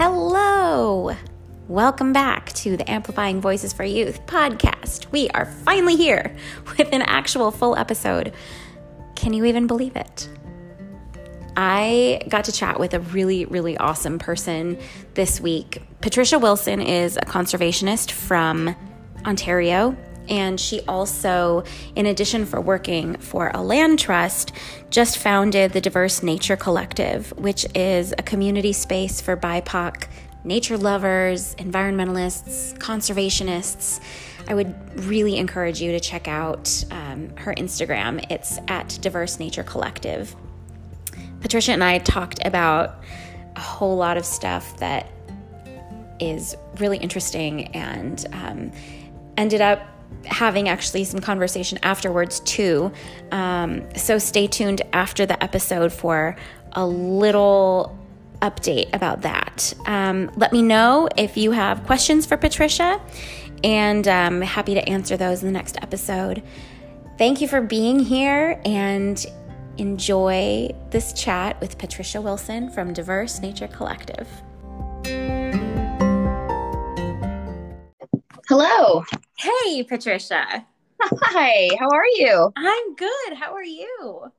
Hello! Welcome back to the Amplifying Voices for Youth podcast. We are finally here with an actual full episode. Can you even believe it? I got to chat with a really, really awesome person this week. Patricia Wilson is a conservationist from Ontario, and she also, in addition for working for a land trust, just founded the Diverse Nature Collective, which is a community space for BIPOC nature lovers, environmentalists, conservationists. I would really encourage you to check out um, her Instagram. It's at Diverse Nature Collective. Patricia and I talked about a whole lot of stuff that is really interesting and um, ended up having actually some conversation afterwards too. Um, so stay tuned after the episode for a little update about that. Um, let me know if you have questions for Patricia, and I'm happy to answer those in the next episode. Thank you for being here and enjoy this chat with Patricia Wilson from Diverse Nature Collective. Hello. Hey, Patricia. Hi, how are you? I'm good. How are you?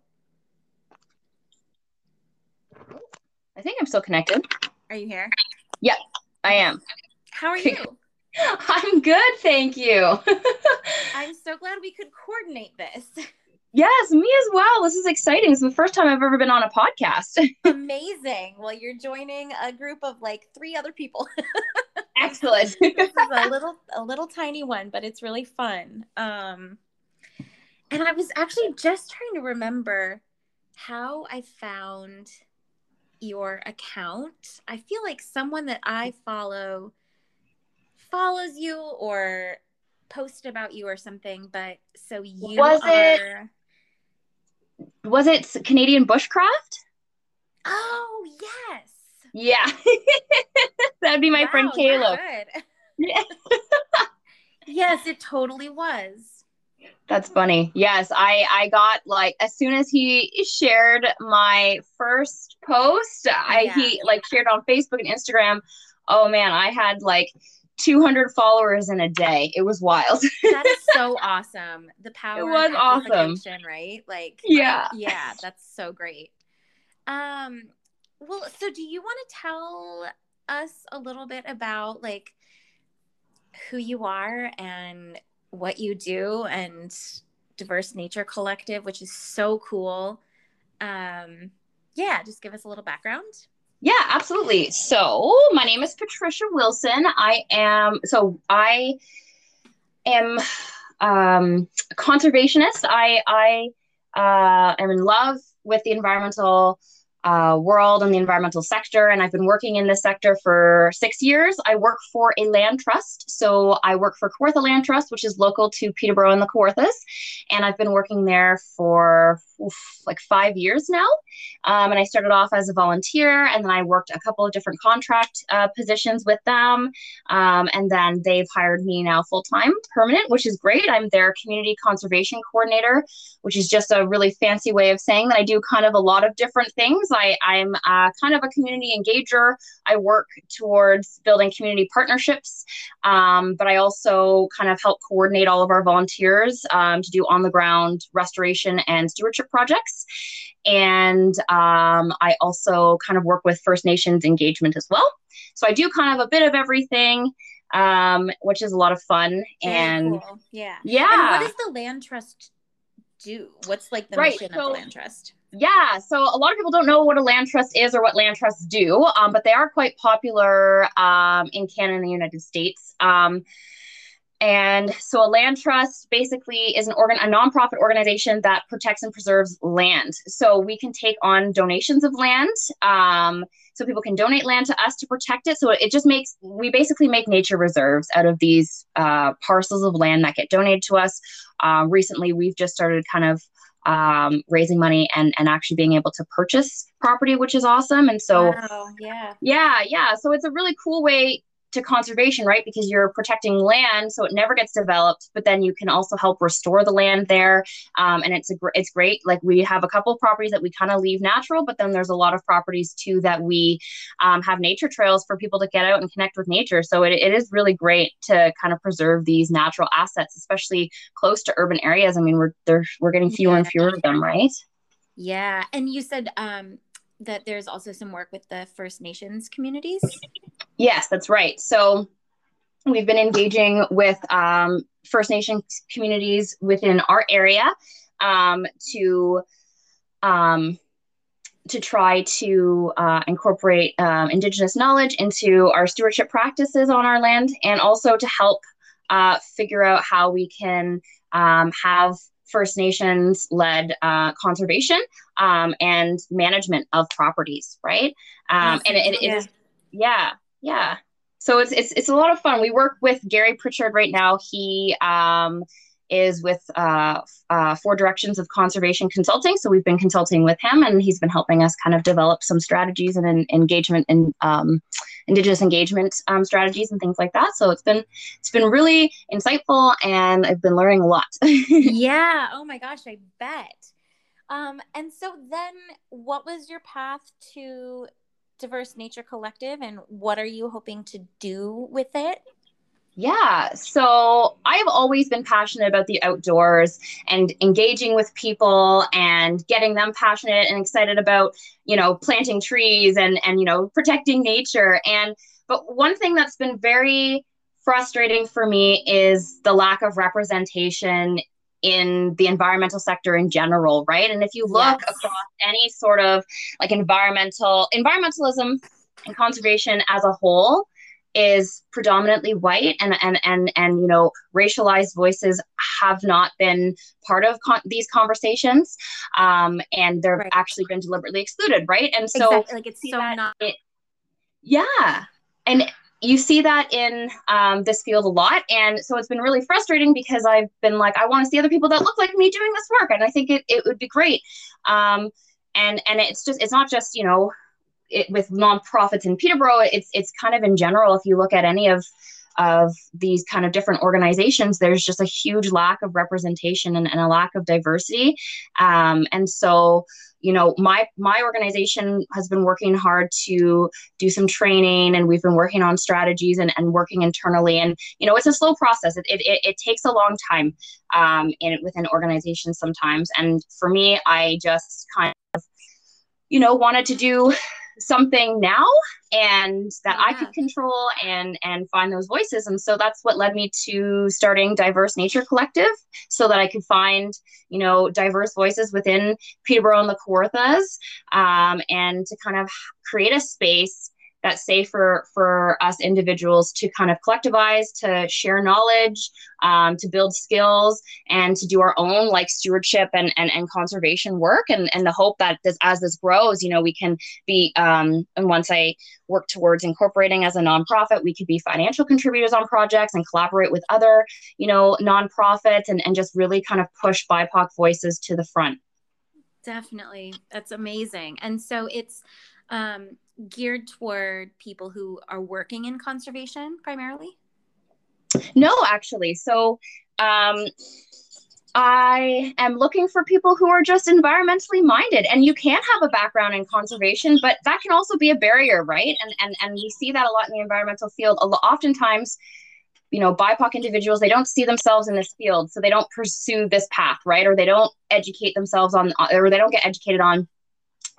I think I'm still connected. Are you here? Yep, I am. How are you? I'm good, thank you. I'm so glad we could coordinate this. Yes, me as well. This is exciting. It's the first time I've ever been on a podcast. Amazing. Well, you're joining a group of like three other people. Excellent. this is a little a little tiny one, but it's really fun. Um and I was actually just trying to remember how I found your account. I feel like someone that I follow follows you or post about you or something, but so you was are... it was it Canadian bushcraft? Oh yes. Yeah. That'd be my wow, friend Caleb. Yes, it totally was. That's funny. Yes, I I got like as soon as he shared my first post, I yeah. he like shared on Facebook and Instagram. Oh man, I had like 200 followers in a day. It was wild. that is so awesome. The power. It was awesome, right? Like yeah, yeah, that's so great. Um, well, so do you want to tell us a little bit about like who you are and what you do and diverse nature collective which is so cool um yeah just give us a little background yeah absolutely. So my name is patricia wilson. I am so i am um a conservationist. I i uh am in love with the environmental uh, world and the environmental sector, and I've been working in this sector for six years. I work for a land trust, so I work for Kawartha Land Trust, which is local to Peterborough and the Kawarthas, and I've been working there for oof, like five years now. Um, and I started off as a volunteer, and then I worked a couple of different contract uh, positions with them, um, and then they've hired me now full time, permanent, which is great. I'm their community conservation coordinator, which is just a really fancy way of saying that I do kind of a lot of different things. I, I'm uh, kind of a community engager. I work towards building community partnerships, um, but I also kind of help coordinate all of our volunteers um, to do on the ground restoration and stewardship projects. And um, I also kind of work with First Nations engagement as well. So I do kind of a bit of everything um, which is a lot of fun. Very and cool. yeah, yeah. And what does the land trust do? What's like the right, mission so, of the land trust? Yeah, so a lot of people don't know what a land trust is or what land trusts do, um, but they are quite popular um, in Canada and the United States. Um, and so a land trust basically is an organ a nonprofit organization that protects and preserves land. So we can take on donations of land. Um, so people can donate land to us to protect it. So it just makes we basically make nature reserves out of these uh, parcels of land that get donated to us. Uh, recently, we've just started kind of um, raising money and and actually being able to purchase property, which is awesome. And so, wow, yeah, yeah, yeah. So it's a really cool way to conservation, right? Because you're protecting land so it never gets developed, but then you can also help restore the land there. Um, and it's a gr- it's great. Like we have a couple of properties that we kind of leave natural, but then there's a lot of properties too that we um, have nature trails for people to get out and connect with nature. So it, it is really great to kind of preserve these natural assets, especially close to urban areas. I mean, we're there, we're getting fewer and fewer of them, right? Yeah, and you said um, that there's also some work with the First Nations communities. Yes, that's right. So we've been engaging with um, First Nations communities within our area um, to um, to try to uh, incorporate um, Indigenous knowledge into our stewardship practices on our land, and also to help uh, figure out how we can um, have First Nations led uh, conservation um, and management of properties, right? Um, and it, it yeah. is, yeah, yeah. So it's, it's it's a lot of fun. We work with Gary Pritchard right now. He um, is with uh, uh, Four Directions of Conservation Consulting. So we've been consulting with him, and he's been helping us kind of develop some strategies and an engagement and um, Indigenous engagement um, strategies and things like that. So it's been it's been really insightful, and I've been learning a lot. yeah. Oh my gosh, I bet. Um, and so then, what was your path to Diverse Nature Collective, and what are you hoping to do with it? Yeah. So I've always been passionate about the outdoors and engaging with people and getting them passionate and excited about, you know, planting trees and and you know, protecting nature and but one thing that's been very frustrating for me is the lack of representation in the environmental sector in general, right? And if you look yes. across any sort of like environmental environmentalism and conservation as a whole, is predominantly white and and and and you know racialized voices have not been part of con- these conversations um and they've right. actually been deliberately excluded right and so exactly. like it's so not it, yeah and you see that in um, this field a lot and so it's been really frustrating because i've been like i want to see other people that look like me doing this work and i think it, it would be great um, and and it's just it's not just you know it, with nonprofits in Peterborough, it's it's kind of in general. If you look at any of of these kind of different organizations, there's just a huge lack of representation and, and a lack of diversity. Um, and so, you know, my my organization has been working hard to do some training, and we've been working on strategies and, and working internally. And you know, it's a slow process. It it, it takes a long time um, in within organizations sometimes. And for me, I just kind of you know wanted to do something now and that yeah. I could control and and find those voices. And so that's what led me to starting Diverse Nature Collective so that I could find, you know, diverse voices within Peterborough and the Kawarthas um, and to kind of create a space that's safe for for us individuals to kind of collectivize to share knowledge um, to build skills and to do our own like stewardship and, and and conservation work. And and the hope that this as this grows you know we can be um and once i work towards incorporating as a nonprofit we could be financial contributors on projects and collaborate with other you know nonprofits and and just really kind of push bipoc voices to the front. Definitely. That's amazing. And so it's um geared toward people who are working in conservation primarily? No, actually. So um, I am looking for people who are just environmentally minded. And you can have a background in conservation, but that can also be a barrier, right? And and and we see that a lot in the environmental field. Oftentimes, you know, BIPOC individuals, they don't see themselves in this field, so they don't pursue this path, right? Or they don't educate themselves on, or they don't get educated on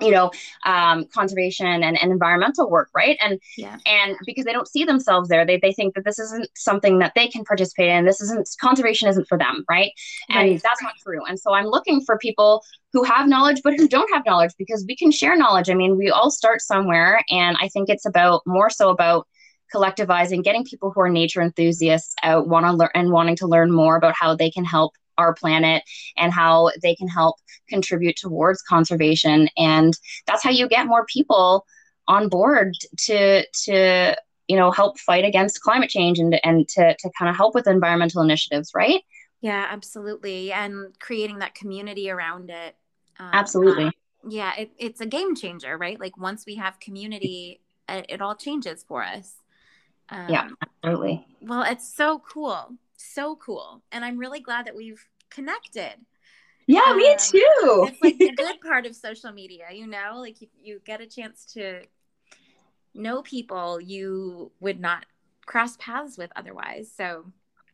you know um, conservation and, and environmental work right? And yeah. and because they don't see themselves there they, they think that this isn't something that they can participate in. This isn't conservation isn't for them right? And right. that's not true. And so i'm looking for people who have knowledge but who don't have knowledge because we can share knowledge. I mean we all start somewhere and i think it's about more so about collectivizing getting people who are nature enthusiasts out want to learn and wanting to learn more about how they can help our planet and how they can help contribute towards conservation. And that's how you get more people on board to to you know help fight against climate change and and to to kind of help with environmental initiatives right? Yeah absolutely. And creating that community around it. Um, absolutely. uh, yeah it, it's a game changer right? Like once we have community it, it all changes for us. Um, yeah, absolutely. Well, it's so cool. So cool. And I'm really glad that we've connected. Yeah, um, me too. it's like the good part of social media, you know, like you, you get a chance to know people you would not cross paths with otherwise. So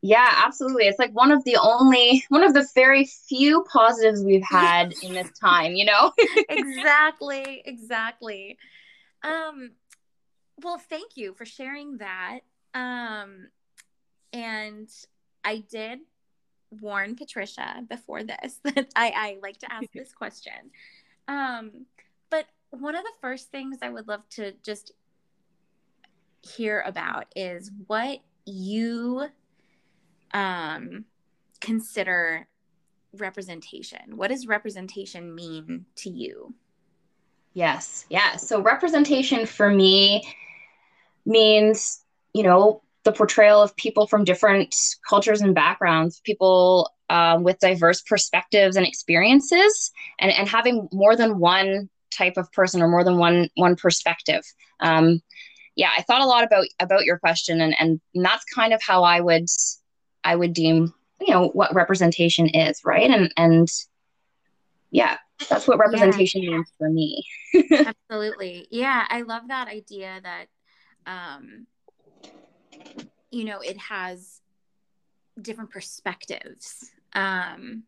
yeah, absolutely. It's like one of the only, one of the very few positives we've had in this time, you know? exactly, exactly. Um, well, thank you for sharing that. Um, and I did warn Patricia before this that I, I like to ask this question. Um, but one of the first things I would love to just hear about is what you um, consider representation. What does representation mean to you? Yes, yeah. So representation for me means, you know, the portrayal of people from different cultures and backgrounds, people um, with diverse perspectives and experiences, and, and having more than one type of person or more than one one perspective. Um, yeah, I thought a lot about about your question, and and that's kind of how I would I would deem you know what representation is, right? And and yeah, that's what representation yeah. means for me. Absolutely, yeah, I love that idea that um, you know it has different perspectives. Um,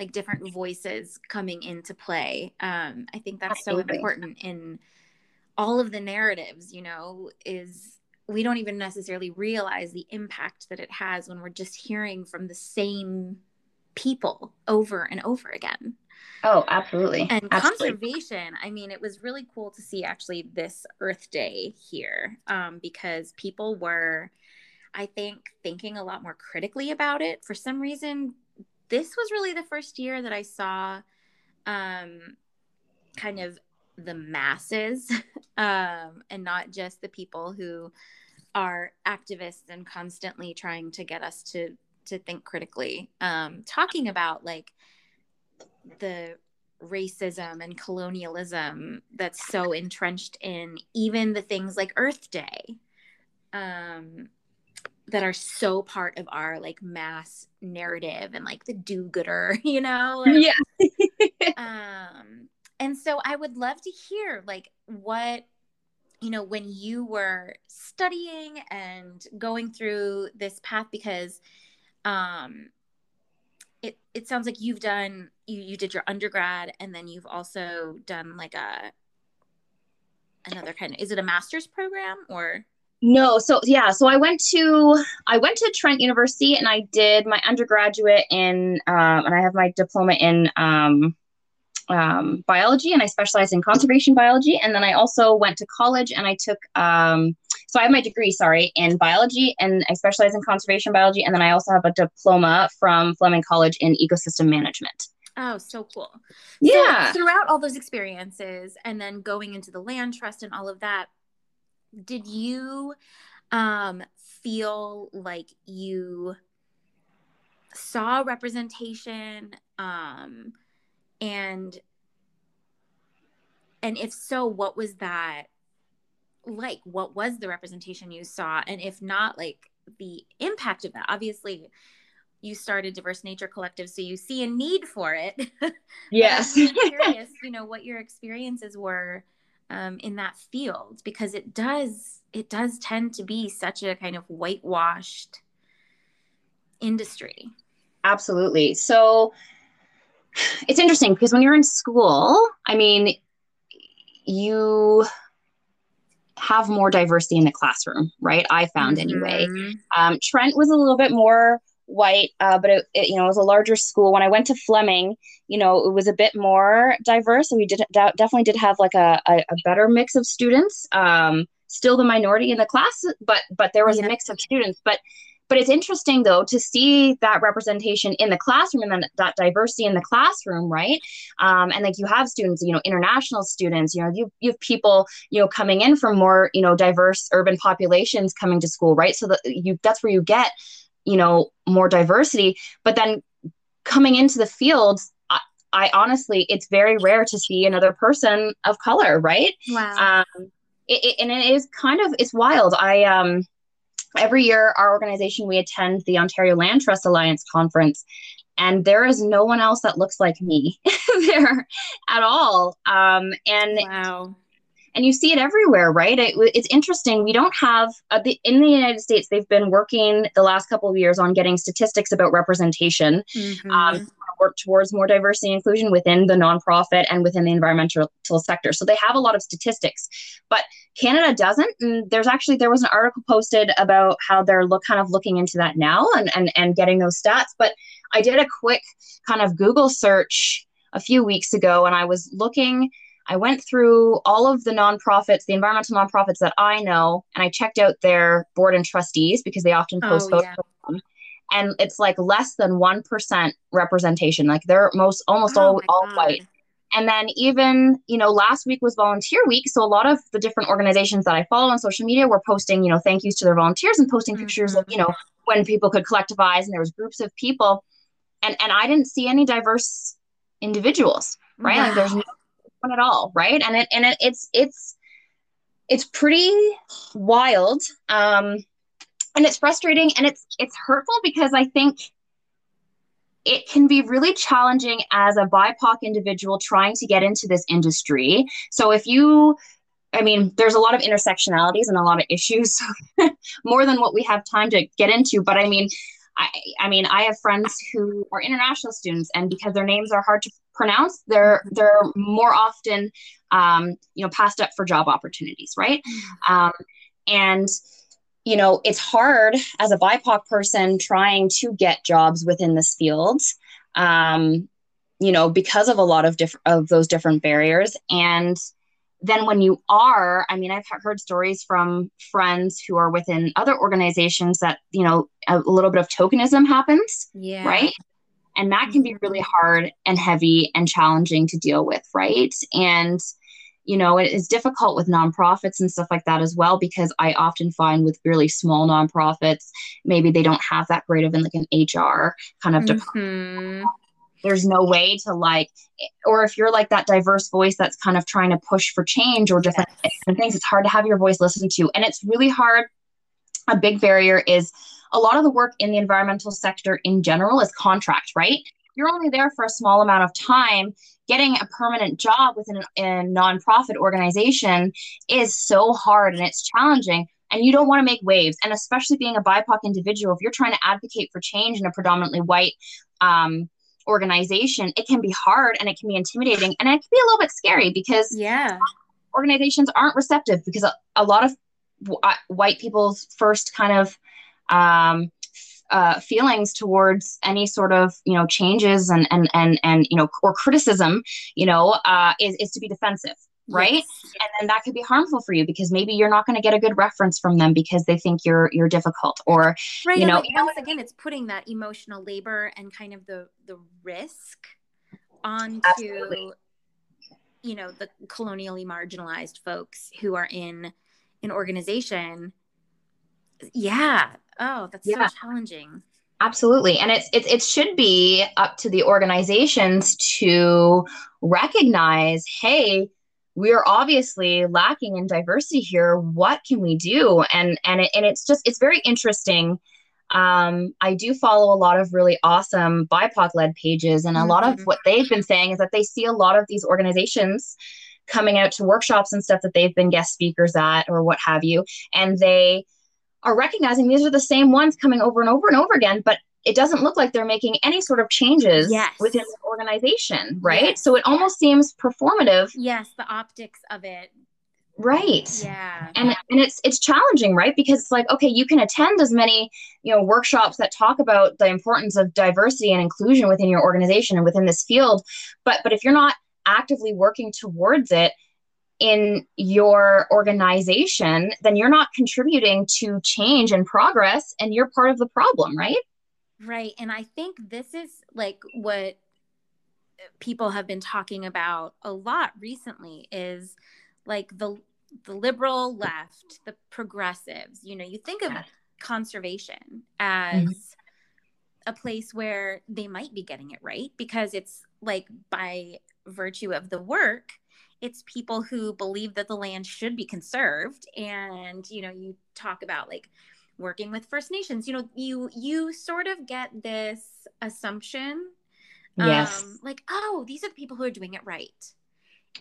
like different voices coming into play. Um, I think that's so important in all of the narratives, you know, is we don't even necessarily realize the impact that it has when we're just hearing from the same people over and over again. Oh, absolutely. And absolutely. conservation, I mean, it was really cool to see actually this Earth Day here um, because people were, I think, thinking a lot more critically about it. For some reason, this was really the first year that I saw um, kind of the masses um, and not just the people who are activists and constantly trying to get us to to think critically um, talking about like the racism and colonialism that's so entrenched in even the things like earth day um, that are so part of our like mass narrative and like the do-gooder you know? Like, yeah. um and so I would love to hear like what you know when you were studying and going through this path because um it it sounds like you've done you you did your undergrad and then you've also done like a another kind of is it a master's program or no so yeah so i went to i went to trent university and i did my undergraduate in um, and i have my diploma in um, um, biology and I specialized in conservation biology. And then I also went to college and I took, um, so I have my degree, sorry, in biology and I specialize in conservation biology. And then I also have a diploma from Fleming College in ecosystem management. Oh, so cool. Yeah. So throughout all those experiences and then going into the land trust and all of that, did you um, feel like you saw representation? Um, and and if so what was that like what was the representation you saw? And if not like the impact of that. Obviously you started diverse nature collective so you see a need for it. Yes. i'm curious you know what your experiences were um, in that field because it does it does tend to be such a kind of whitewashed industry. Absolutely. So it's interesting because when you're in school, I mean, you have more diversity in the classroom, right? I found mm-hmm. anyway. Um, Trent was a little bit more white, uh, but it, it, you know, it was a larger school. When I went to Fleming, you know, it was a bit more diverse, and we did definitely did have like a, a, a better mix of students. Um, still the minority in the class, but but there was yeah. a mix of students. But but it's interesting though to see that representation in the classroom and then that diversity in the classroom, right? Um, and like you have students, you know, international students, you know, you, you have people, you know, coming in from more, you know, diverse urban populations coming to school, right? So that you that's where you get, you know, more diversity. But then coming into the field, I, I honestly, it's very rare to see another person of color, right? Wow. Um, it, it, and it is kind of it's wild. I um every year, our organization, we attend the Ontario Land Trust Alliance conference. And there is no one else that looks like me there at all. Um, and wow and you see it everywhere right it, it's interesting we don't have uh, the, in the united states they've been working the last couple of years on getting statistics about representation mm-hmm. um, work towards more diversity and inclusion within the nonprofit and within the environmental sector so they have a lot of statistics but canada doesn't and there's actually there was an article posted about how they're look kind of looking into that now and and, and getting those stats but i did a quick kind of google search a few weeks ago and i was looking I went through all of the nonprofits, the environmental nonprofits that I know, and I checked out their board and trustees because they often oh, post oh, photos. Yeah. And it's like less than 1% representation. Like they're most almost oh, all, all white. And then even, you know, last week was volunteer week. So a lot of the different organizations that I follow on social media were posting, you know, thank yous to their volunteers and posting mm-hmm. pictures of, you know, when people could collectivize and there was groups of people. And and I didn't see any diverse individuals, right? Wow. Like there's no one at all, right? And it and it, it's it's it's pretty wild, um, and it's frustrating, and it's it's hurtful because I think it can be really challenging as a BIPOC individual trying to get into this industry. So if you I mean, there's a lot of intersectionalities and a lot of issues, more than what we have time to get into. But I mean, I, I mean, I have friends who are international students, and because their names are hard to pronounce, they're they're more often, um, you know, passed up for job opportunities, right? Mm. Um, and you know, it's hard as a BIPOC person trying to get jobs within this field, um, you know, because of a lot of different of those different barriers. And then when you are i mean i've heard stories from friends who are within other organizations that you know a little bit of tokenism happens yeah. right? And that can be really mm-hmm. hard and heavy and challenging to deal with right? And you know it is difficult with nonprofits and stuff like that as well because i often find with really small nonprofits maybe they don't have that great of an like an hr kind of mm-hmm. department there's no way to like or if you're like that diverse voice that's kind of trying to push for change or different, yes. different things it's hard to have your voice listened to and it's really hard a big barrier is a lot of the work in the environmental sector in general is contract right you're only there for a small amount of time getting a permanent job within a, a nonprofit organization is so hard and it's challenging and you don't want to make waves and especially being a bipoc individual if you're trying to advocate for change in a predominantly white um, organization, it can be hard and it can be intimidating and it can be a little bit scary because yeah, organizations aren't receptive because a, a lot of w- uh, white people's first kind of um, uh, feelings towards any sort of you know changes and and and and you know or criticism you know uh, is is to be defensive right yes. and then that could be harmful for you because maybe you're not going to get a good reference from them because they think you're you're difficult or right you know like, once again it's putting that emotional labor and kind of the the risk onto Absolutely. you know the colonially marginalized folks who are in an organization yeah oh that's yeah. so challenging Absolutely. And it's, it, it should be up to the organizations to recognize, hey, we are obviously lacking in diversity here what can we do and and it, and it's just it's very interesting um, I do follow a lot of really awesome BIPOC led pages, and a mm-hmm. lot of mm-hmm. what they've been saying is that they see a lot of these organizations coming out to workshops and stuff that they've been guest speakers at or what have you, and they are recognizing these are the same ones coming over and over and over again, but it doesn't look like they're making any sort of changes yes. within the organization, right? Yes. So it almost seems performative. Yes, the optics of it. Right. Yeah. And and it's it's challenging, right? Because it's like, okay, you can attend as many, you know, workshops that talk about the importance of diversity and inclusion within your organization and within this field, but but if you're not actively working towards it, in your organization, then you're not contributing to change and progress and you're part of the problem, right? Right. And I think this is like what people have been talking about a lot recently is like the the liberal left, the progressives. You know, you think of conservation as mm-hmm. a place where they might be getting it right because it's like by virtue of the work it's people who believe that the land should be conserved and you know you talk about like working with First Nations. You know, you you sort of get this assumption, Yes. um, like, oh, these are the people who are doing it right,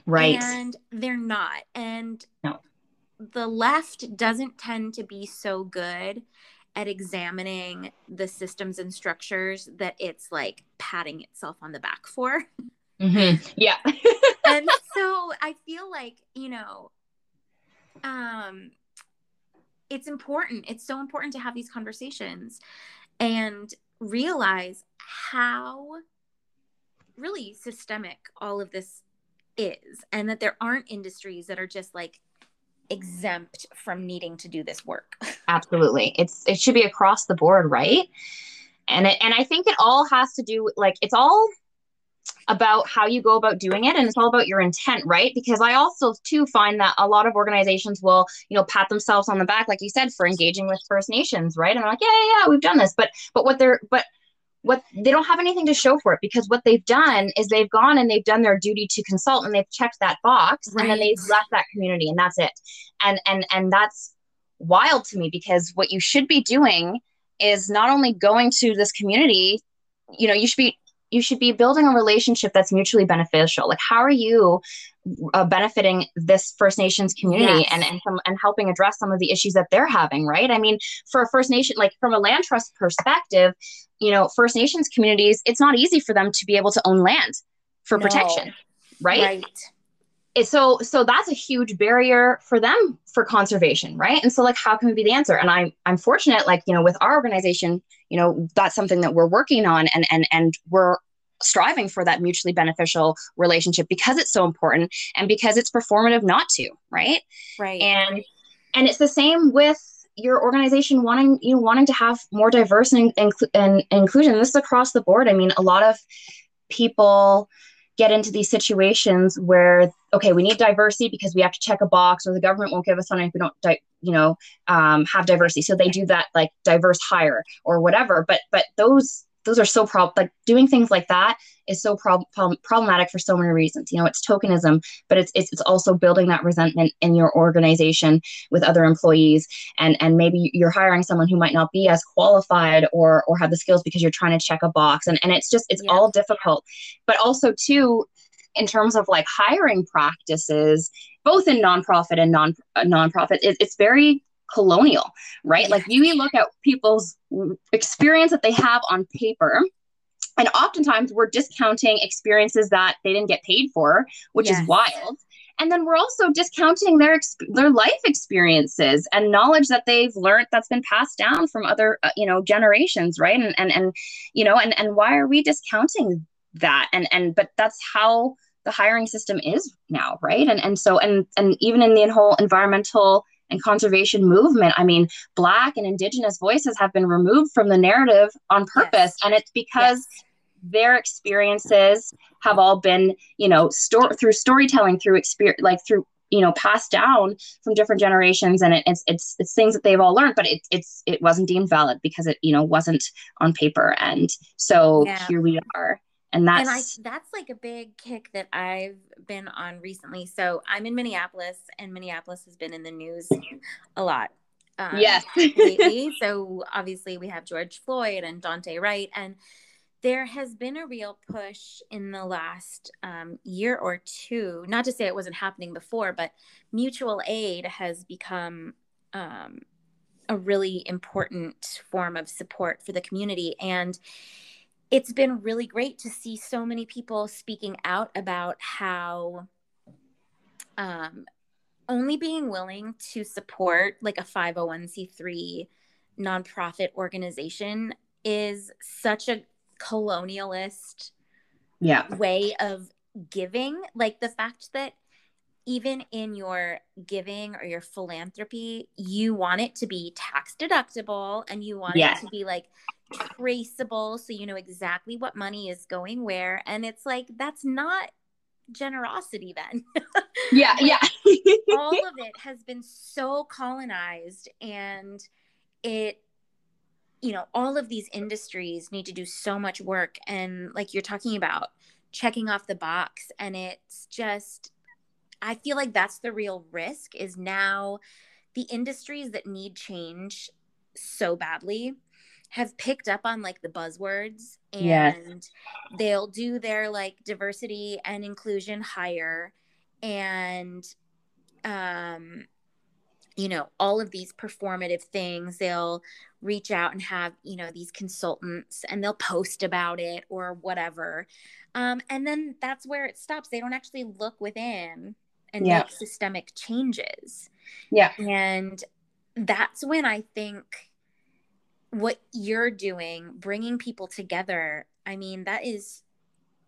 right. and they're not. And No. the left doesn't tend to be so good at examining the systems and structures that it's like patting itself on the back for. Mhm. Yeah. and so I feel like, you know, um it's important. It's so important to have these conversations and realize how really systemic all of this is and that there aren't industries that are just like exempt from needing to do this work. Absolutely. It's it should be across the board, right? And it, and I think it all has to do like it's all about how you go about doing it and it's all about your intent, right? Because I also too find that a lot of organizations will, you know, pat themselves on the back like you said for engaging with First Nations, right? And I'm like, yeah, yeah, yeah, we've done this. But but what they're but what they don't have anything to show for it because what they've done is they've gone and they've done their duty to consult and they've checked that box and then they've left that community and that's it and and and that's wild to me because what you should be doing is not only going to this community you know you should be you should be building a relationship that's mutually beneficial like how are you uh, benefiting this first nations community Yes. and and, some, and helping address some of the issues that they're having right i mean for a first nation like from a land trust perspective you know first nations communities it's not easy for them to be able to own land for No. protection right Right. so so that's a huge barrier for them for conservation right and so like how can we be the answer and i'm i'm fortunate like you know with our organization you know that's something that we're working on and and and we're striving for that mutually beneficial relationship because it's so important and because it's performative not to right? Right. and and it's the same with your organization wanting you know, wanting to have more diverse and, and inclusion. This is across the board. I mean a lot of people get into these situations where okay we need diversity because we have to check a box or the government won't give us something if we don't di- you know um, have diversity. So they do that like diverse hire or whatever. But but those those are so prob like doing things like that is so prob- prob- problematic for so many reasons. You know it's tokenism but it's, it's it's also building that resentment in your organization with other employees. And and maybe you're hiring someone who might not be as qualified or or have the skills because you're trying to check a box. And and it's just it's Yeah. all difficult. But also too in terms of like hiring practices both in nonprofit and non uh, nonprofit it, it's very colonial right? Like you look at people's experience that they have on paper and oftentimes we're discounting experiences that they didn't get paid for which Yes. is wild. And then we're also discounting their their life experiences and knowledge that they've learned that's been passed down from other uh, you know generations right? And and and you know and and why are we discounting that? And and but that's how the hiring system is now right? And and so and and even in the whole environmental and conservation movement i mean black and indigenous voices have been removed from the narrative on purpose. Yes. and it's because their experiences have all been you know store through storytelling through experience like through you know passed down from different generations. And it, it's it's it's things that they've all learned but it, it's it wasn't deemed valid because it you know wasn't on paper. And so Yeah. here we are and that's and I that's like a big kick that I've been on recently. So I'm in Minneapolis, and Minneapolis has been in the news a lot. Um, yes lately. So obviously we have George Floyd and Daunte Wright, and there has been a real push in the last um, year or two. Not to say it wasn't happening before, but mutual aid has become um, a really important form of support for the community, and it's been really great to see so many people speaking out about how um, only being willing to support like a 501c3 nonprofit organization is such a colonialist yeah way of giving like the fact that even in your giving or your philanthropy you want it to be tax deductible and you want Yes. it to be like traceable so you know exactly what money is going where and it's like that's not generosity then. Yeah yeah. all of it has been so colonized and it you know all of these industries need to do so much work and like you're talking about checking off the box and it's just i feel like that's the real risk is now the industries that need change so badly have picked up on like the buzzwords and Yes. they'll do their like diversity and inclusion hire and um you know all of these performative things they'll reach out and have you know these consultants and they'll post about it or whatever um, and then that's where it stops they don't actually look within and Yeah. make systemic changes Yeah. and that's when i think what you're doing bringing people together i mean that is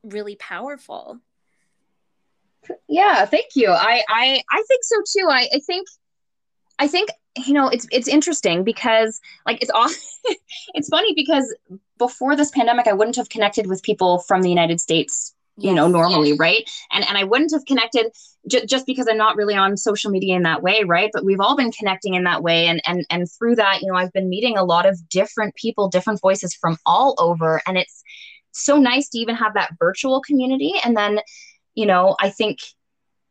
really powerful Yeah, thank you. I I I think so too. I I think I think you know it's it's interesting because like it's off it's funny because before this pandemic I wouldn't have connected with people from the United States you know normally right? And and I wouldn't have connected j- just because I'm not really on social media in that way right? But we've all been connecting in that way. And and and through that you know I've been meeting a lot of different people different voices from all over. And it's so nice to even have that virtual community. And then you know I think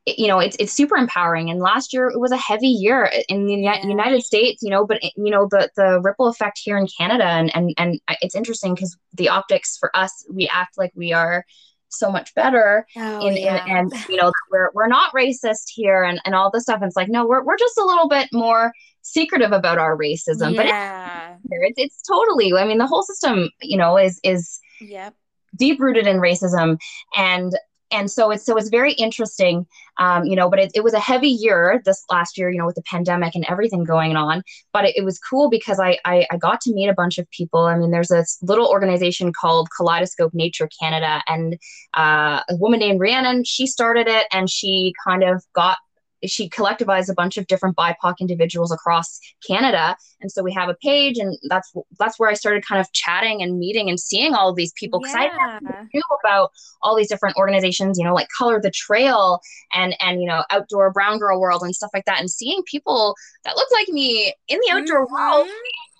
you know it's it's super empowering. And last year it was a heavy year in the Yeah. United States you know but you know the the ripple effect here in Canada. And and and it's interesting cuz the optics for us we act like we are so much better. Oh in, in and you know we're we're not racist here and and all this stuff. And it's like no we're we're just a little bit more secretive about our racism but yeah. it's, it's totally I mean the whole system you know is is yep. deep rooted in racism. And and so it's so it's very interesting um, you know but it, it was a heavy year this last year you know with the pandemic and everything going on. But it, it was cool because I, I i got to meet a bunch of people. I mean there's this little organization called kaleidoscope nature canada. And uh, a woman named rhiannon she started it and she kind of got she collectivized a bunch of different bipoc individuals across canada. And so we have a page and that's that's where i started kind of chatting and meeting and seeing all of these people. Because i knew about all these different organizations, you know, like Color the Trail and and you know, Outdoor Brown Girl World and stuff like that, and seeing people that look like me in the outdoor world, Mhm.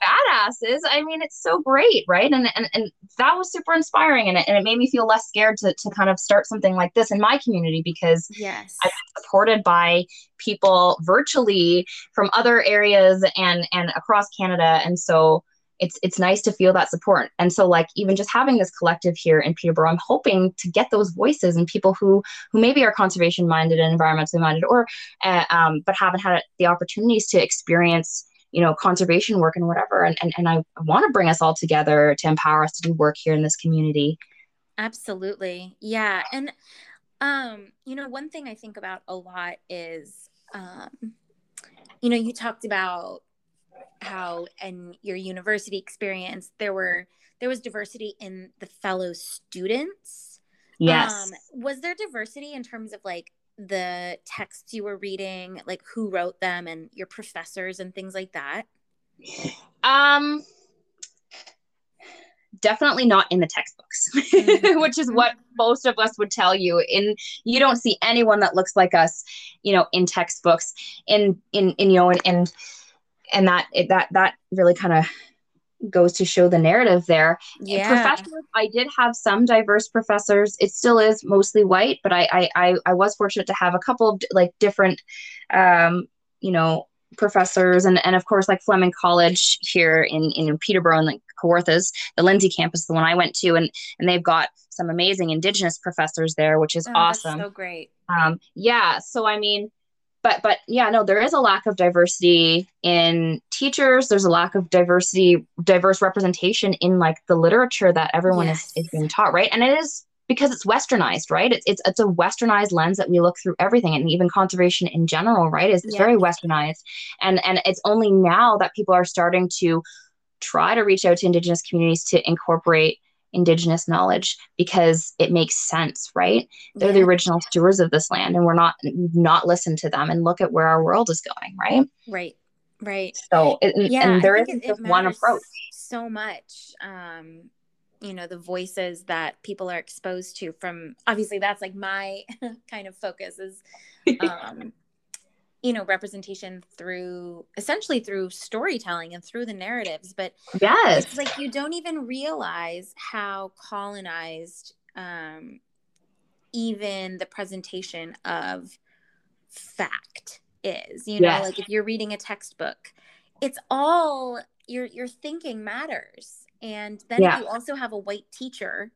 Badasses. I mean, it's so great, right? And and and that was super inspiring, and it, and it made me feel less scared to to kind of start something like this in my community because yes I- supported by people virtually from other areas and and across Canada and so it's it's nice to feel that support and so like even just having this collective here in Peterborough I'm hoping to get those voices and people who who maybe are conservation minded and environmentally minded or uh, um, but haven't had the opportunities to experience you know conservation work and whatever and and, and I want to bring us all together to empower us to do work here in this community Absolutely. Yeah. And um, you know, one thing I think about a lot is um, you know, you talked about how in your university experience there were there was diversity in the fellow students. yes Um, was there diversity in terms of like the texts you were reading, like who wrote them and your professors and things like that? Um, definitely not in the textbooks, Mhm. which is what most of us would tell you. In you don't see anyone that looks like us, you know, in textbooks. In in in you know, and and, and that it, that that really kind of goes to show the narrative there. Yeah. Professors, I did have some diverse professors. It still is mostly white, but I I I, I was fortunate to have a couple of like different, um, you know, professors and and of course like Fleming College here in in Peterborough and like Kawarthas, the Lindsay campus, the one I went to, and and they've got some amazing Indigenous professors there, which is Oh, that's awesome. so great. Um, yeah, so I mean, but but yeah, no, there is a lack of diversity in teachers. There's a lack of diversity, diverse representation in like the literature that everyone Yes. is, is being taught, right? And it is because it's westernized, right? It's it's it's a westernized lens that we look through everything, and even conservation in general, right? Is Yeah. very westernized, and and it's only now that people are starting to try to reach out to indigenous communities to incorporate indigenous knowledge because it makes sense right they're the original stewards of this land and we're not not listened to them and look at where our world is going right Right. Right. so it, yeah, and there I think isn't it, it just one approach so much. Um, you know, the voices that people are exposed to from obviously that's like my kind of focus is um, you know, representation through essentially through storytelling and through the narratives. But yes it's like you don't even realize how colonized um even the presentation of fact is you know Yes. like if you're reading a textbook it's all your your thinking matters. And then Yeah. if you also have a white teacher,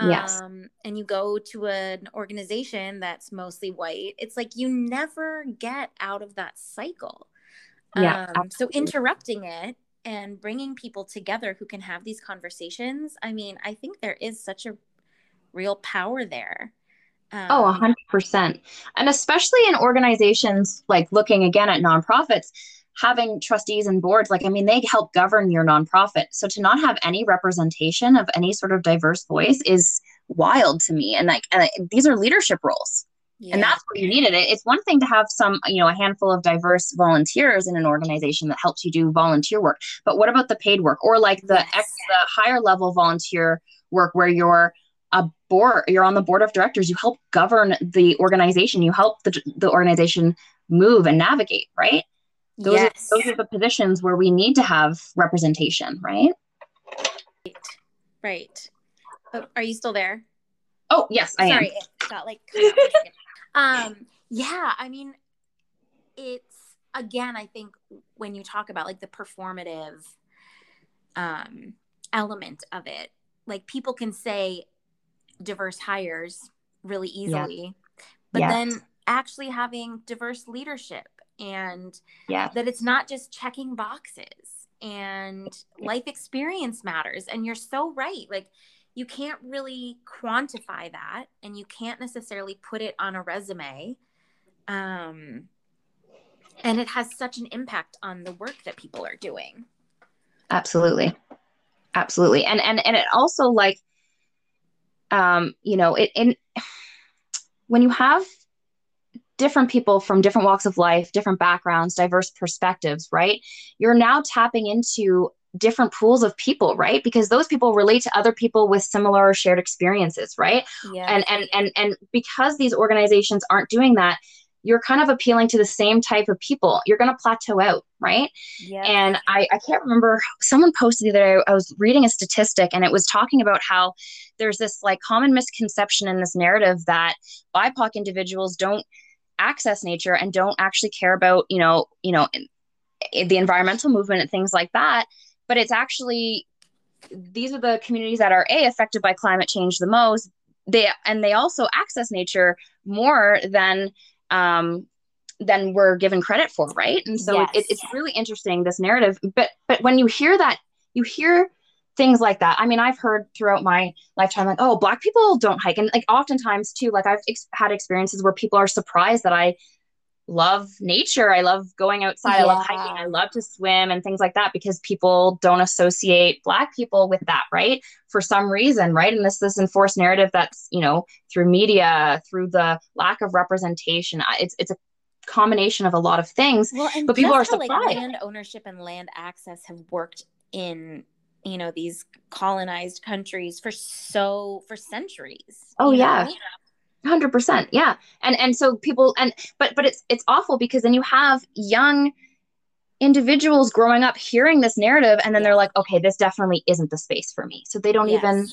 Yes. um, and you go to an organization that's mostly white, it's like you never get out of that cycle. Yeah, Um, so interrupting it and bringing people together who can have these conversations. I mean, I think there is such a real power there. Oh, a Um, hundred percent. And especially in organizations like looking again at nonprofits, having trustees and boards, like I mean, they help govern your nonprofit. So to not have any representation of any sort of diverse voice is wild to me. And like, and these are leadership roles. yeah. and that's where you needed it. It's one thing to have some, you know, a handful of diverse volunteers in an organization that helps you do volunteer work. But what about the paid work or like the Yes. ex, the higher level volunteer work where you're a board, you're on the board of directors, you help govern the organization, you help the the organization move and navigate, right? Those yes. are those are the positions where we need to have representation, right? right. Oh, are you still there? Oh, yes, I am. Sorry, it got like cut out for a second. um yeah, I mean it's again, I think when you talk about like the performative um element of it, like people can say diverse hires really easily, but Yes. then actually having diverse leadership and Yeah. that it's not just checking boxes and life experience matters. And you're so right like you can't really quantify that and you can't necessarily put it on a resume um and it has such an impact on the work that people are doing. Absolutely. Absolutely. And and and it also like um you know it in when you have different people from different walks of life different backgrounds diverse perspectives right? You're now tapping into different pools of people right? Because those people relate to other people with similar or shared experiences right? Yeah. And and and and because these organizations aren't doing that you're kind of appealing to the same type of people. You're going to plateau out right? Yeah. And I, I can't remember someone posted the other day i was reading a statistic and it was talking about how there's this like common misconception in this narrative that bipoc individuals don't access nature and don't actually care about you know you know the environmental movement and things like that. But it's actually these are the communities that are a affected by climate change the most. They and they also access nature more than um than we're given credit for right? And so it, it's really interesting this narrative. But but when you hear that you hear things like that. I mean i've heard throughout my lifetime like oh black people don't hike. And like oftentimes too like i've ex- had experiences where people are surprised that i love nature. I love going outside. I love hiking. I love to swim and things like that because people don't associate black people with that right? For some reason right? And this this enforced narrative that's you know through media through the lack of representation it's it's a combination of a lot of things. Well and but people are how, like land ownership and land access have worked in you know these colonized countries for so for centuries Oh, yeah. know? Hundred percent, yeah, and and so people and but but it's it's awful because then you have young individuals growing up hearing this narrative and then Yeah. they're like, okay, this definitely isn't the space for me. So they don't Yes. even.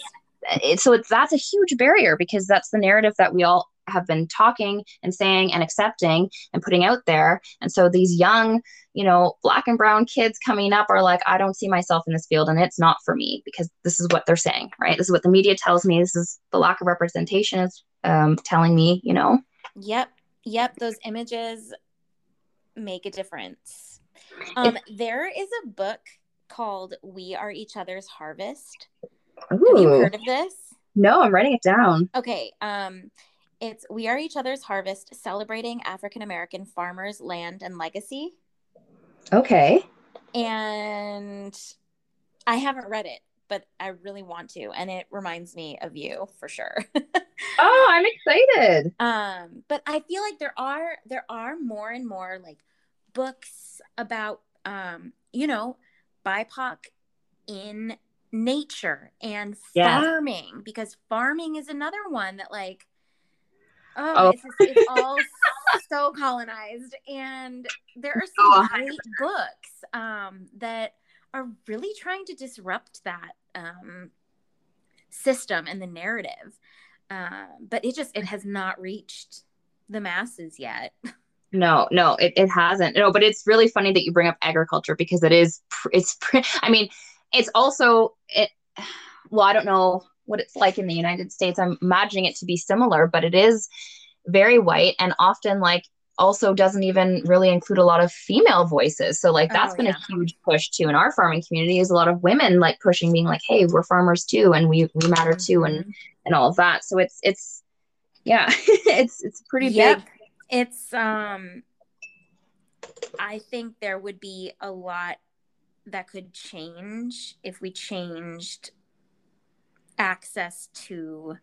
It, so it's that's a huge barrier because that's the narrative that we all have been talking and saying and accepting and putting out there. And so these young, you know, black and brown kids coming up are like, I don't see myself in this field and it's not for me because this is what they're saying, right? This is what the media tells me. This is the lack of representation is um, telling me, you know. Yep. Yep. Those images make a difference. Um, there is a book called We Are Each Other's Harvest. Have you heard of this? No, I'm writing it down. Okay. Um, it's We Are Each Other's Harvest, celebrating African American farmers' land and legacy. Okay. And I haven't read it, but I really want to. And it reminds me of you for sure. Oh, I'm excited. um but i feel like there are there are more and more like books about um you know bipoc in nature and Yeah. farming because farming is another one that like oh, Oh. It's, just, it's all so colonized and there are Oh, some great books um that are really trying to disrupt that um system and the narrative um, but it just it has not reached the masses yet No, no, it, it hasn't. No, but it's really funny that you bring up agriculture because it is, it's, I mean, it's also, it, well, I don't know what it's like in the United States. I'm imagining it to be similar, but it is very white and often like also doesn't even really include a lot of female voices. So like that's oh, been yeah. a huge push too in our farming community is a lot of women like pushing being like, hey, we're farmers too and we we matter too and mm-hmm. and all of that. So it's it's yeah, it's it's pretty yep. big. It's um I think there would be a lot that could change if we changed access to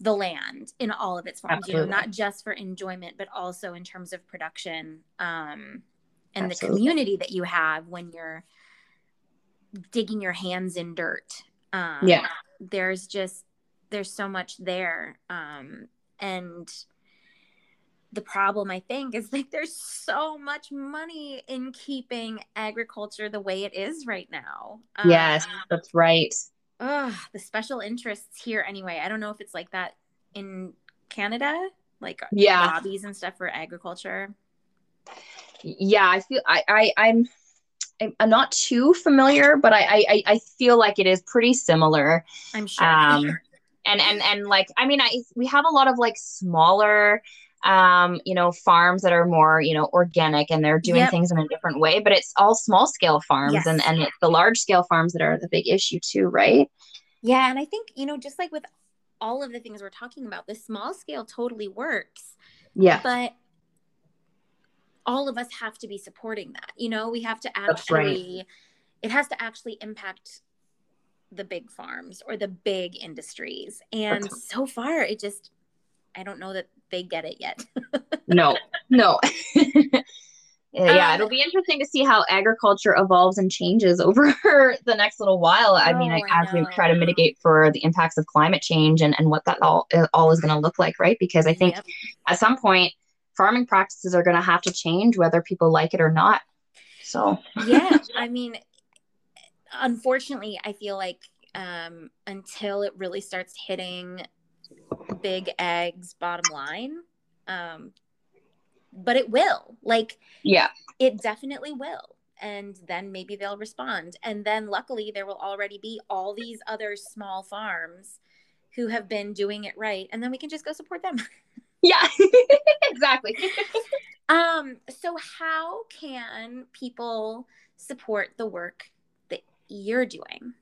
the land in all of its forms Absolutely. you know not just for enjoyment but also in terms of production um, and Absolutely. the community that you have when you're digging your hands in dirt um, yeah there's just there's so much there um, and the problem i think is like there's so much money in keeping agriculture the way it is right now um, yes that's right Ugh, the special interests here anyway. I don't know if it's like that in Canada, like yeah, lobbies and stuff for agriculture. Yeah, I feel I, I I'm I'm not too familiar, but I, I I feel like it is pretty similar. I'm sure. Um, and and and like I mean, I we have a lot of like smaller um, you know, farms that are more, you know, organic and they're doing yep. things in a different way, but it's all small scale farms yes. and, and the large scale farms that are the big issue too, right? Yeah. And I think, you know, just like with all of the things we're talking about, the small scale totally works. Yeah. But all of us have to be supporting that. You know, we have to actually, right. it has to actually impact the big farms or the big industries. And so far, it just, I don't know that they get it yet. no, no. yeah, um, it'll be interesting to see how agriculture evolves and changes over the next little while. I oh, mean, I, as we try to mitigate for the impacts of climate change and, and what that all all is going to look like, right? Because I think yep. at some point, farming practices are going to have to change whether people like it or not. So yeah, I mean, unfortunately, I feel like um, until it really starts hitting big ag's bottom line. Um but it will like yeah. it definitely will. And then maybe they'll respond. And then luckily there will already be all these other small farms who have been doing it right. And then we can just go support them. Yeah exactly. Um so how can people support the work that you're doing?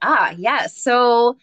Ah yes yeah. so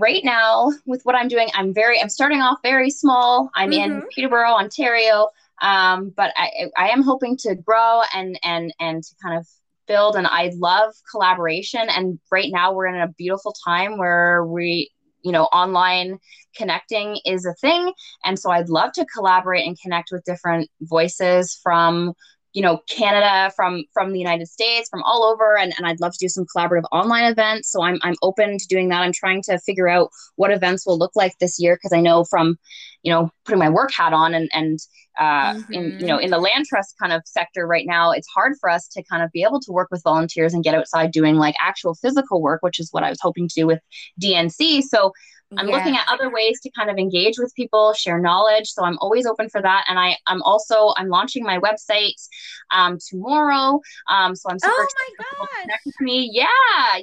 right now with what I'm doing, I'm very, I'm starting off very small. I'm mm-hmm. in Peterborough, Ontario. Um, but I, I am hoping to grow and, and, and to kind of build. And I love collaboration. And right now we're in a beautiful time where we, you know, online connecting is a thing. And so I'd love to collaborate and connect with different voices from you know canada from from the united states from all over and, and i'd love to do some collaborative online events. So i'm, I'm open to doing that. I'm trying to figure out what events will look like this year because i know from you know putting my work hat on and and uh, mm-hmm. in you know in the land trust kind of sector right now it's hard for us to kind of be able to work with volunteers and get outside doing like actual physical work which is what i was hoping to do with dnc so I'm yeah. looking at other ways to kind of engage with people, share knowledge. So I'm always open for that. And I, I'm also I'm launching my website um, tomorrow. Um, so I'm super oh my with me. Yeah,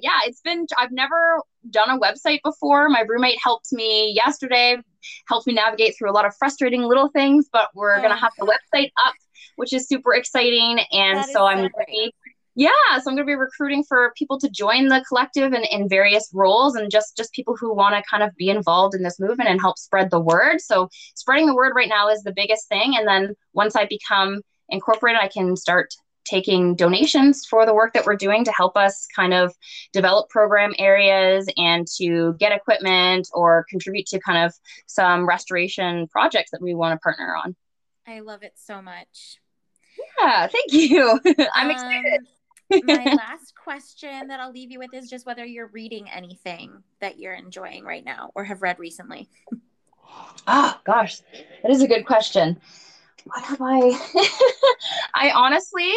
yeah. It's been I've never done a website before. My roommate helped me yesterday, helped me navigate through a lot of frustrating little things. But we're oh. gonna have the website up, which is super exciting. And so, so I'm ready yeah so i'm going to be recruiting for people to join the collective in, in various roles and just just people who want to kind of be involved in this movement and help spread the word. So spreading the word right now is the biggest thing. And then once i become incorporated i can start taking donations for the work that we're doing to help us kind of develop program areas and to get equipment or contribute to kind of some restoration projects that we want to partner on. I love it so much. Yeah thank you. I'm um, excited my last question that I'll leave you with is just whether you're reading anything that you're enjoying right now or have read recently. Ah, oh, gosh, that is a good question. What have I? I honestly,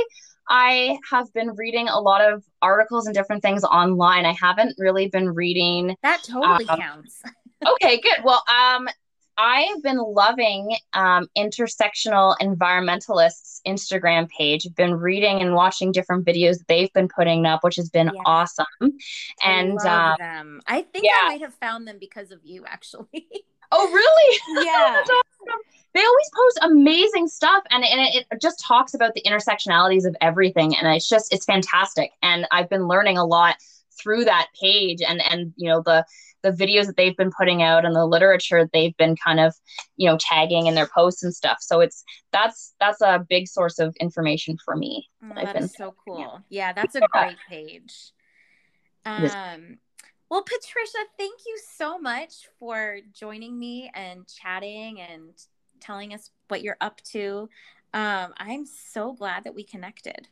I have been reading a lot of articles and different things online. I haven't really been reading. That totally um, counts. okay, good. Well, um, I've been loving um, intersectional environmentalists Instagram page. I've been reading and watching different videos they've been putting up, which has been yeah. awesome. And I um, them. I think yeah. I might have found them because of you, actually. oh, really? Yeah. awesome. They always post amazing stuff, and, and it, it just talks about the intersectionalities of everything, and it's just it's fantastic. And I've been learning a lot through that page, and and you know the the videos that they've been putting out and the literature they've been kind of you know tagging in their posts and stuff. So it's that's that's a big source of information for me oh, that is so cool. Yeah that's a great page. Um well patricia thank you so much for joining me and chatting and telling us what you're up to. Um i'm so glad that we connected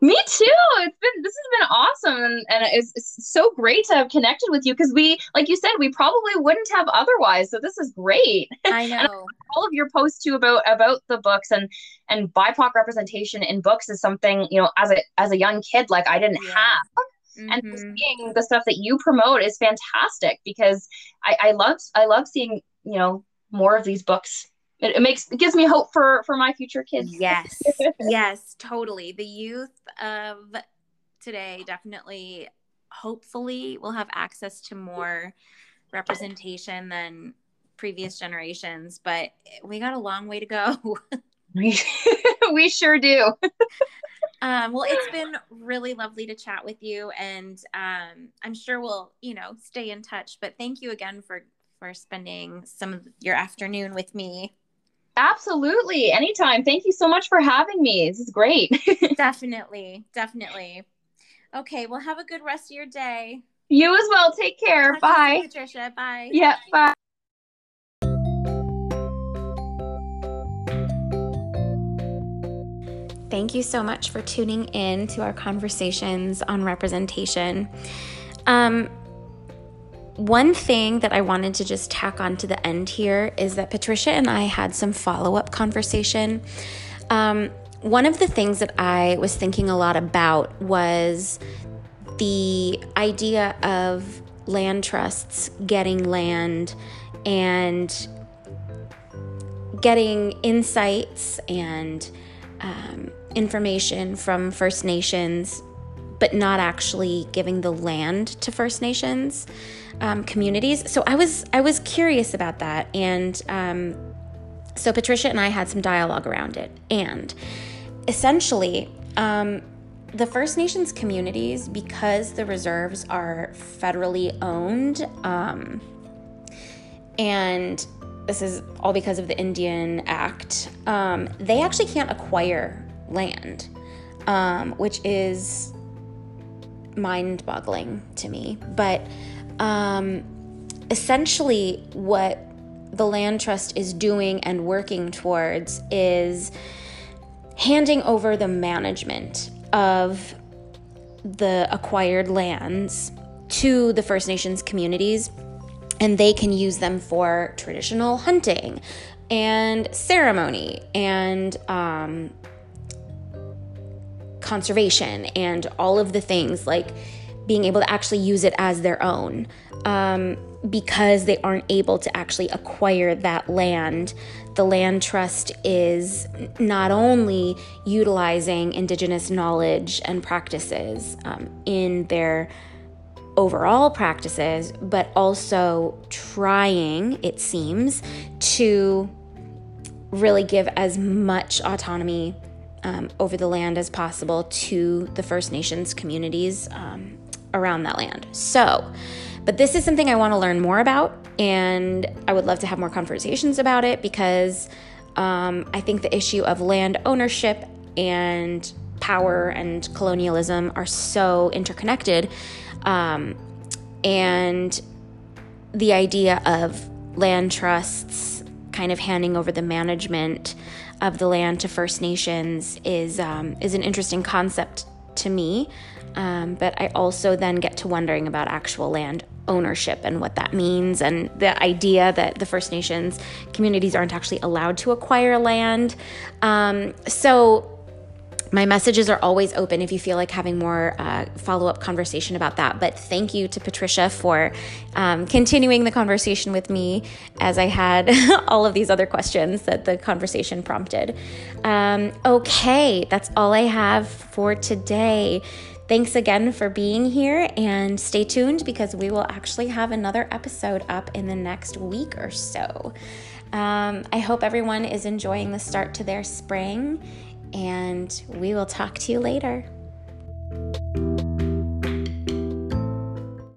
me too. It's been this has been awesome, and, and it's, it's so great to have connected with you because we, like you said, we probably wouldn't have otherwise. So this is great. I know all of your posts too about about the books and and BIPOC representation in books is something you know as a as a young kid like I didn't yeah. have. Mm-hmm. And seeing the stuff that you promote is fantastic because I, I love I love seeing you know more of these books it, it makes it gives me hope for for my future kids. Yes, yes, totally. The youth of today definitely, hopefully, will have access to more representation than previous generations, but we got a long way to go. we, we sure do. um, well, it's been really lovely to chat with you, and um, I'm sure we'll, you know, stay in touch. But thank you again for for spending some of your afternoon with me. Absolutely. Anytime. Thank you so much for having me. This is great. definitely. Definitely. Okay. Well, have a good rest of your day. You as well. Take care. Talk bye. Patricia. Bye. Yeah. Bye. Thank you so much for tuning in to our conversations on representation. Um, one thing that I wanted to just tack on to the end here is that Patricia and I had some follow up conversation. Um, one of the things that I was thinking a lot about was the idea of land trusts getting land and getting insights and um, information from First Nations, but not actually giving the land to First Nations um, communities. So I was I was curious about that, and um, so Patricia and I had some dialogue around it, and essentially. Um, the First Nations communities, because the reserves are federally owned, um, and this is all because of the Indian Act, um, they actually can't acquire land, um, which is mind boggling to me. But um, essentially, what the land trust is doing and working towards is handing over the management of the acquired lands to the First Nations communities, and they can use them for traditional hunting and ceremony and um, conservation and all of the things like being able to actually use it as their own um, because they aren't able to actually acquire that land. The land trust is not only utilizing indigenous knowledge and practices um, in their overall practices, but also trying, it seems, to really give as much autonomy um, over the land as possible to the First Nations communities um, around that land. So, but this is something I want to learn more about, and I would love to have more conversations about it because um, I think the issue of land ownership and power and colonialism are so interconnected. Um, and the idea of land trusts kind of handing over the management of the land to First Nations is um, is an interesting concept to me. Um, but I also then get to wondering about actual land ownership and what that means, and the idea that the First Nations communities aren't actually allowed to acquire land. Um, so my messages are always open if you feel like having more uh, follow up conversation about that. But thank you to Patricia for um, continuing the conversation with me as I had all of these other questions that the conversation prompted. Um, okay, that's all I have for today. Thanks again for being here and stay tuned because we will actually have another episode up in the next week or so. Um, I hope everyone is enjoying the start to their spring and we will talk to you later.